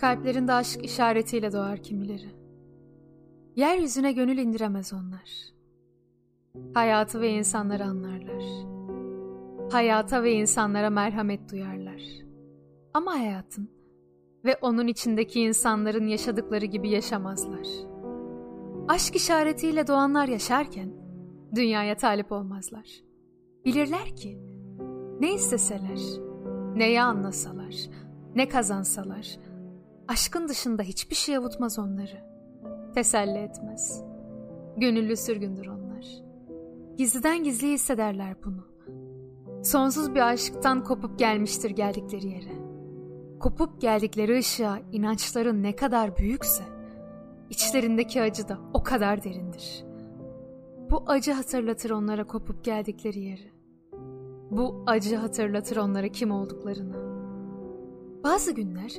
Kalplerinde aşk işaretiyle doğar kimileri. Yeryüzüne gönül indiremez onlar. Hayatı ve insanları anlarlar. Hayata ve insanlara merhamet duyarlar. Ama hayatın ve onun içindeki insanların yaşadıkları gibi yaşamazlar. Aşk işaretiyle doğanlar yaşarken dünyaya talip olmazlar. Bilirler ki ne isteseler, neyi anlasalar, ne kazansalar, aşkın dışında hiçbir şey avutmaz onları. Teselli etmez. Gönüllü sürgündür onlar. Gizliden gizli hissederler bunu. Sonsuz bir aşktan kopup gelmiştir geldikleri yere. Kopup geldikleri ışığa inançların ne kadar büyükse, içlerindeki acı da o kadar derindir. Bu acı hatırlatır onlara kopup geldikleri yeri. Bu acı hatırlatır onlara kim olduklarını. Bazı günler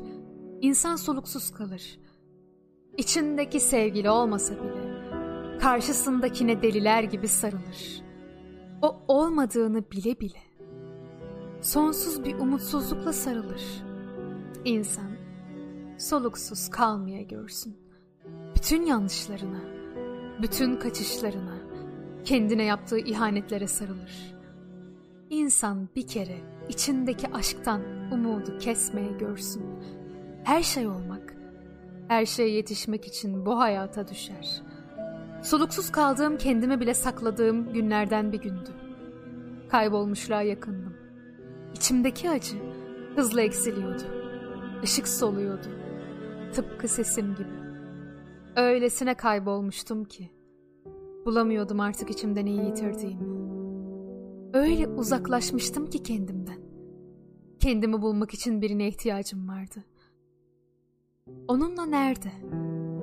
insan soluksuz kalır. İçindeki sevgili olmasa bile karşısındakine deliler gibi sarılır. O olmadığını bile bile sonsuz bir umutsuzlukla sarılır. İnsan soluksuz kalmaya görsün. Bütün yanlışlarına, bütün kaçışlarına, kendine yaptığı ihanetlere sarılır. İnsan bir kere içindeki aşktan umudu kesmeye görsün. Her şey olmak, her şeye yetişmek için bu hayata düşer. Soluksuz kaldığım kendimi bile sakladığım günlerden bir gündü. Kaybolmuşluğa yakındım. İçimdeki acı hızla eksiliyordu. Işık soluyordu. Tıpkı sesim gibi. Öylesine kaybolmuştum ki. Bulamıyordum artık içimde neyi yitirdiğimi. Öyle uzaklaşmıştım ki kendimden. Kendimi bulmak için birine ihtiyacım vardı. Onunla nerede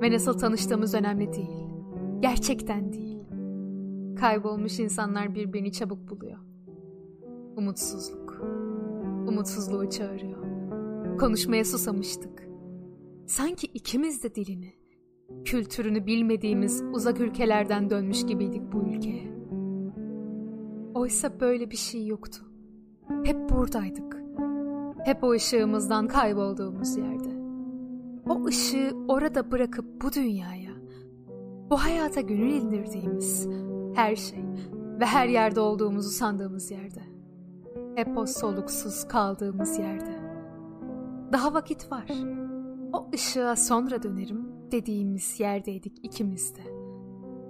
ve nasıl tanıştığımız önemli değil. Gerçekten değil. Kaybolmuş insanlar birbirini çabuk buluyor. Umutsuzluk. Umutsuzluğu çağırıyor. Konuşmaya susamıştık. Sanki ikimiz de dilini, kültürünü bilmediğimiz uzak ülkelerden dönmüş gibiydik bu ülkeye. Oysa böyle bir şey yoktu. Hep buradaydık. Hep o ışığımızdan kaybolduğumuz yerde. Işığı orada bırakıp bu dünyaya, bu hayata gönül indirdiğimiz her şey ve her yerde olduğumuzu sandığımız yerde. Hep o soluksuz kaldığımız yerde. Daha vakit var. O ışığa sonra dönerim dediğimiz yerdeydik ikimiz de.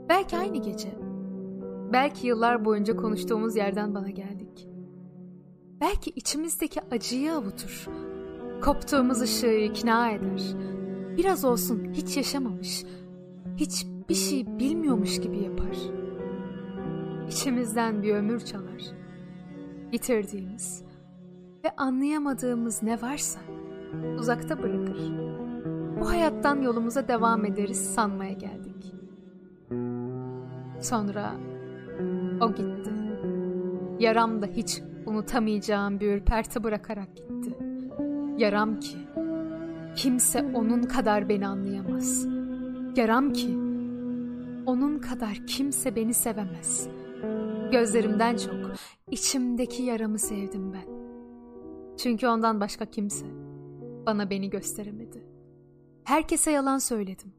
Belki aynı gece. Belki yıllar boyunca konuştuğumuz yerden bana geldik. Belki içimizdeki acıyı avutur. Koptuğumuz ışığı ikna eder. Biraz olsun hiç yaşamamış, hiç bir şey bilmiyormuş gibi yapar. İçimizden bir ömür çalar. Bitirdiğimiz ve anlayamadığımız ne varsa uzakta bırakır. Bu hayattan yolumuza devam ederiz sanmaya geldik. Sonra o gitti. Yaram da hiç unutamayacağım bir ürperti bırakarak gitti. Yaram ki kimse onun kadar beni anlayamaz. Yaram ki onun kadar kimse beni sevemez. Gözlerimden çok içimdeki yaramı sevdim ben. Çünkü ondan başka kimse bana beni gösteremedi. Herkese yalan söyledim.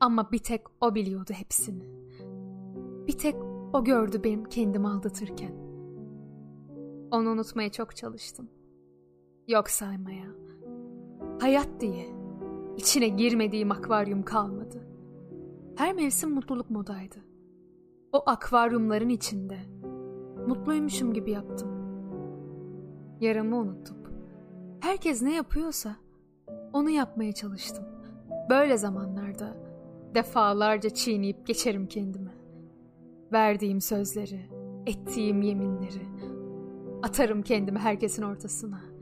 Ama bir tek o biliyordu hepsini. Bir tek o gördü benim kendimi aldatırken. Onu unutmaya çok çalıştım. Yok saymaya. Hayat diye içine girmediğim akvaryum kalmadı. Her mevsim mutluluk modaydı. O akvaryumların içinde mutluymuşum gibi yaptım. Yaramı unutup herkes ne yapıyorsa onu yapmaya çalıştım. Böyle zamanlarda defalarca çiğneyip geçerim kendime. Verdiğim sözleri, ettiğim yeminleri atarım kendimi herkesin ortasına.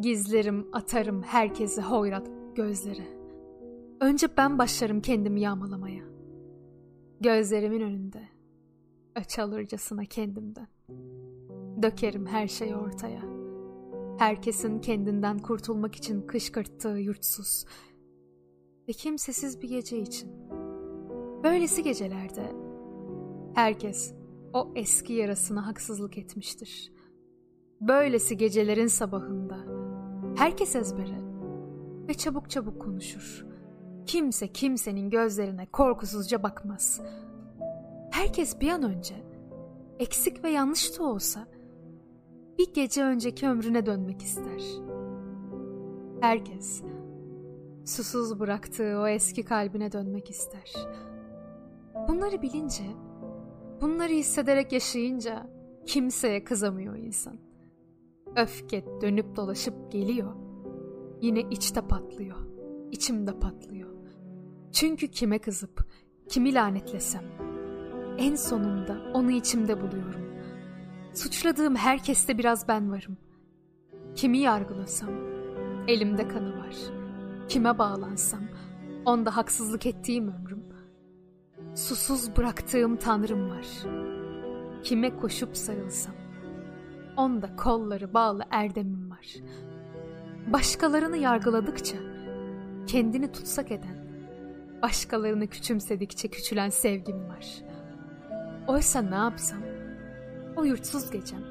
Gizlerim, atarım herkese hoyrat gözleri. Önce ben başlarım kendimi yağmalamaya. Gözlerimin önünde öç alırcasına kendimden. Dökerim her şeyi ortaya. Herkesin kendinden kurtulmak için kışkırttığı yurtsuz ve kimsesiz bir gece için. Böylesi gecelerde herkes o eski yarasına haksızlık etmiştir. Böylesi gecelerin sabahında herkes ezbere ve çabuk çabuk konuşur. Kimse kimsenin gözlerine korkusuzca bakmaz. Herkes bir an önce eksik ve yanlış da olsa bir gece önceki ömrüne dönmek ister. Herkes susuz bıraktığı o eski kalbine dönmek ister. Bunları bilince, bunları hissederek yaşayınca kimseye kızamıyor insan. Öfke dönüp dolaşıp geliyor. Yine içte patlıyor, içimde patlıyor. Çünkü kime kızıp, kimi lanetlesem, en sonunda onu içimde buluyorum. Suçladığım herkeste biraz ben varım. Kimi yargılasam, elimde kanı var. Kime bağlansam, onda haksızlık ettiğim ömrüm. Susuz bıraktığım tanrım var. Kime koşup sarılsam, onda kolları bağlı erdemim var. Başkalarını yargıladıkça, kendini tutsak eden, başkalarını küçümsedikçe küçülen sevgim var. Oysa ne yapsam, o yurtsuz gecem,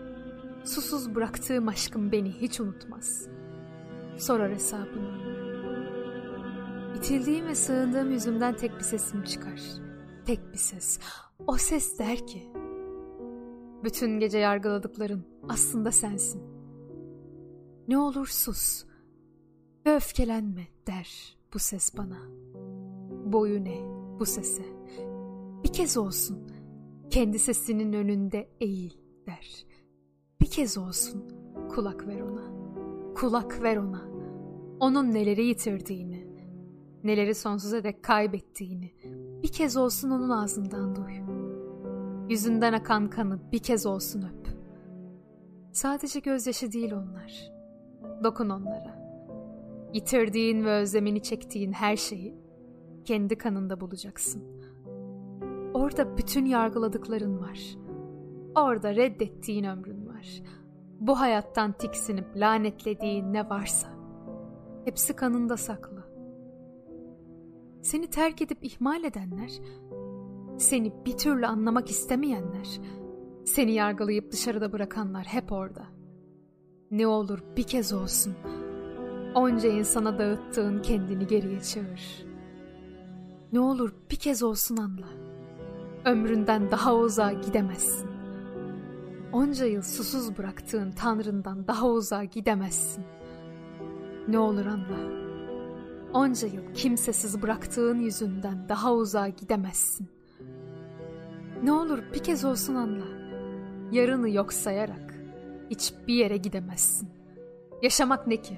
susuz bıraktığım aşkım beni hiç unutmaz. Sorar hesabını. İtildiğim ve sığındığım yüzümden tek bir sesim çıkar. Tek bir ses. O ses der ki, bütün gece yargıladıkların aslında sensin. Ne olur sus ve öfkelenme der bu ses bana. Boyun ne bu sese. Bir kez olsun kendi sesinin önünde eğil der. Bir kez olsun kulak ver ona. Kulak ver ona. Onun neleri yitirdiğini, neleri sonsuza dek kaybettiğini bir kez olsun onun ağzından duy. Yüzünden akan kanı bir kez olsun öp. Sadece gözyaşı değil onlar. Dokun onlara. Yitirdiğin ve özlemini çektiğin her şeyi kendi kanında bulacaksın. Orada bütün yargıladıkların var. Orada reddettiğin ömrün var. Bu hayattan tiksinip lanetlediğin ne varsa hepsi kanında saklı. Seni terk edip ihmal edenler, seni bir türlü anlamak istemeyenler, seni yargılayıp dışarıda bırakanlar hep orada. Ne olur bir kez olsun onca insana dağıttığın kendini geriye çağır. Ne olur bir kez olsun anla. Ömründen daha uzağa gidemezsin. Onca yıl susuz bıraktığın Tanrından daha uzağa gidemezsin. Ne olur anla. Onca yıl kimsesiz bıraktığın yüzünden daha uzağa gidemezsin. Ne olur bir kez olsun anla. Yarını yok sayarak hiçbir yere gidemezsin. Yaşamak ne ki?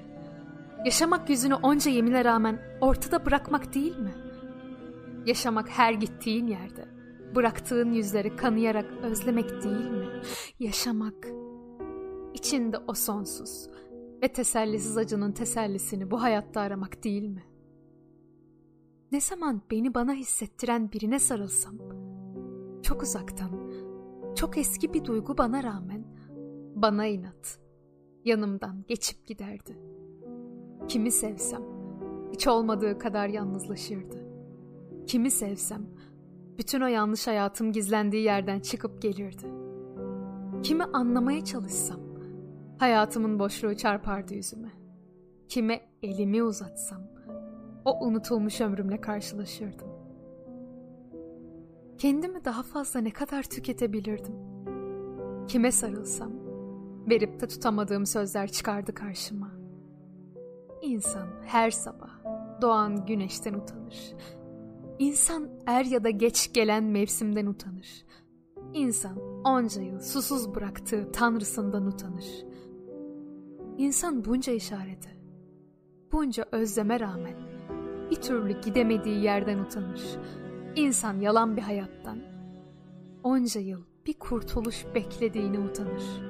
Yaşamak yüzünü onca yemine rağmen ortada bırakmak değil mi? Yaşamak her gittiğin yerde bıraktığın yüzleri kanayarak özlemek değil mi? Yaşamak içinde o sonsuz ve tesellisiz acının tesellisini bu hayatta aramak değil mi? Ne zaman beni bana hissettiren birine sarılsam, çok uzaktan, çok eski bir duygu bana rağmen bana inat, yanımdan geçip giderdi. Kimi sevsem, hiç olmadığı kadar yalnızlaşırdı. Kimi sevsem, bütün o yanlış hayatım gizlendiği yerden çıkıp gelirdi. Kimi anlamaya çalışsam, hayatımın boşluğu çarpardı yüzüme. Kime elimi uzatsam, o unutulmuş ömrümle karşılaşırdım. Kendimi daha fazla ne kadar tüketebilirdim? Kime sarılsam, verip de tutamadığım sözler çıkardı karşıma. İnsan her sabah doğan güneşten utanır. İnsan er ya da geç gelen mevsimden utanır. İnsan onca yıl susuz bıraktığı tanrısından utanır. İnsan bunca işarete, bunca özleme rağmen bir türlü gidemediği yerden utanır. İnsan yalan bir hayattan, onca yıl bir kurtuluş beklediğini utanır.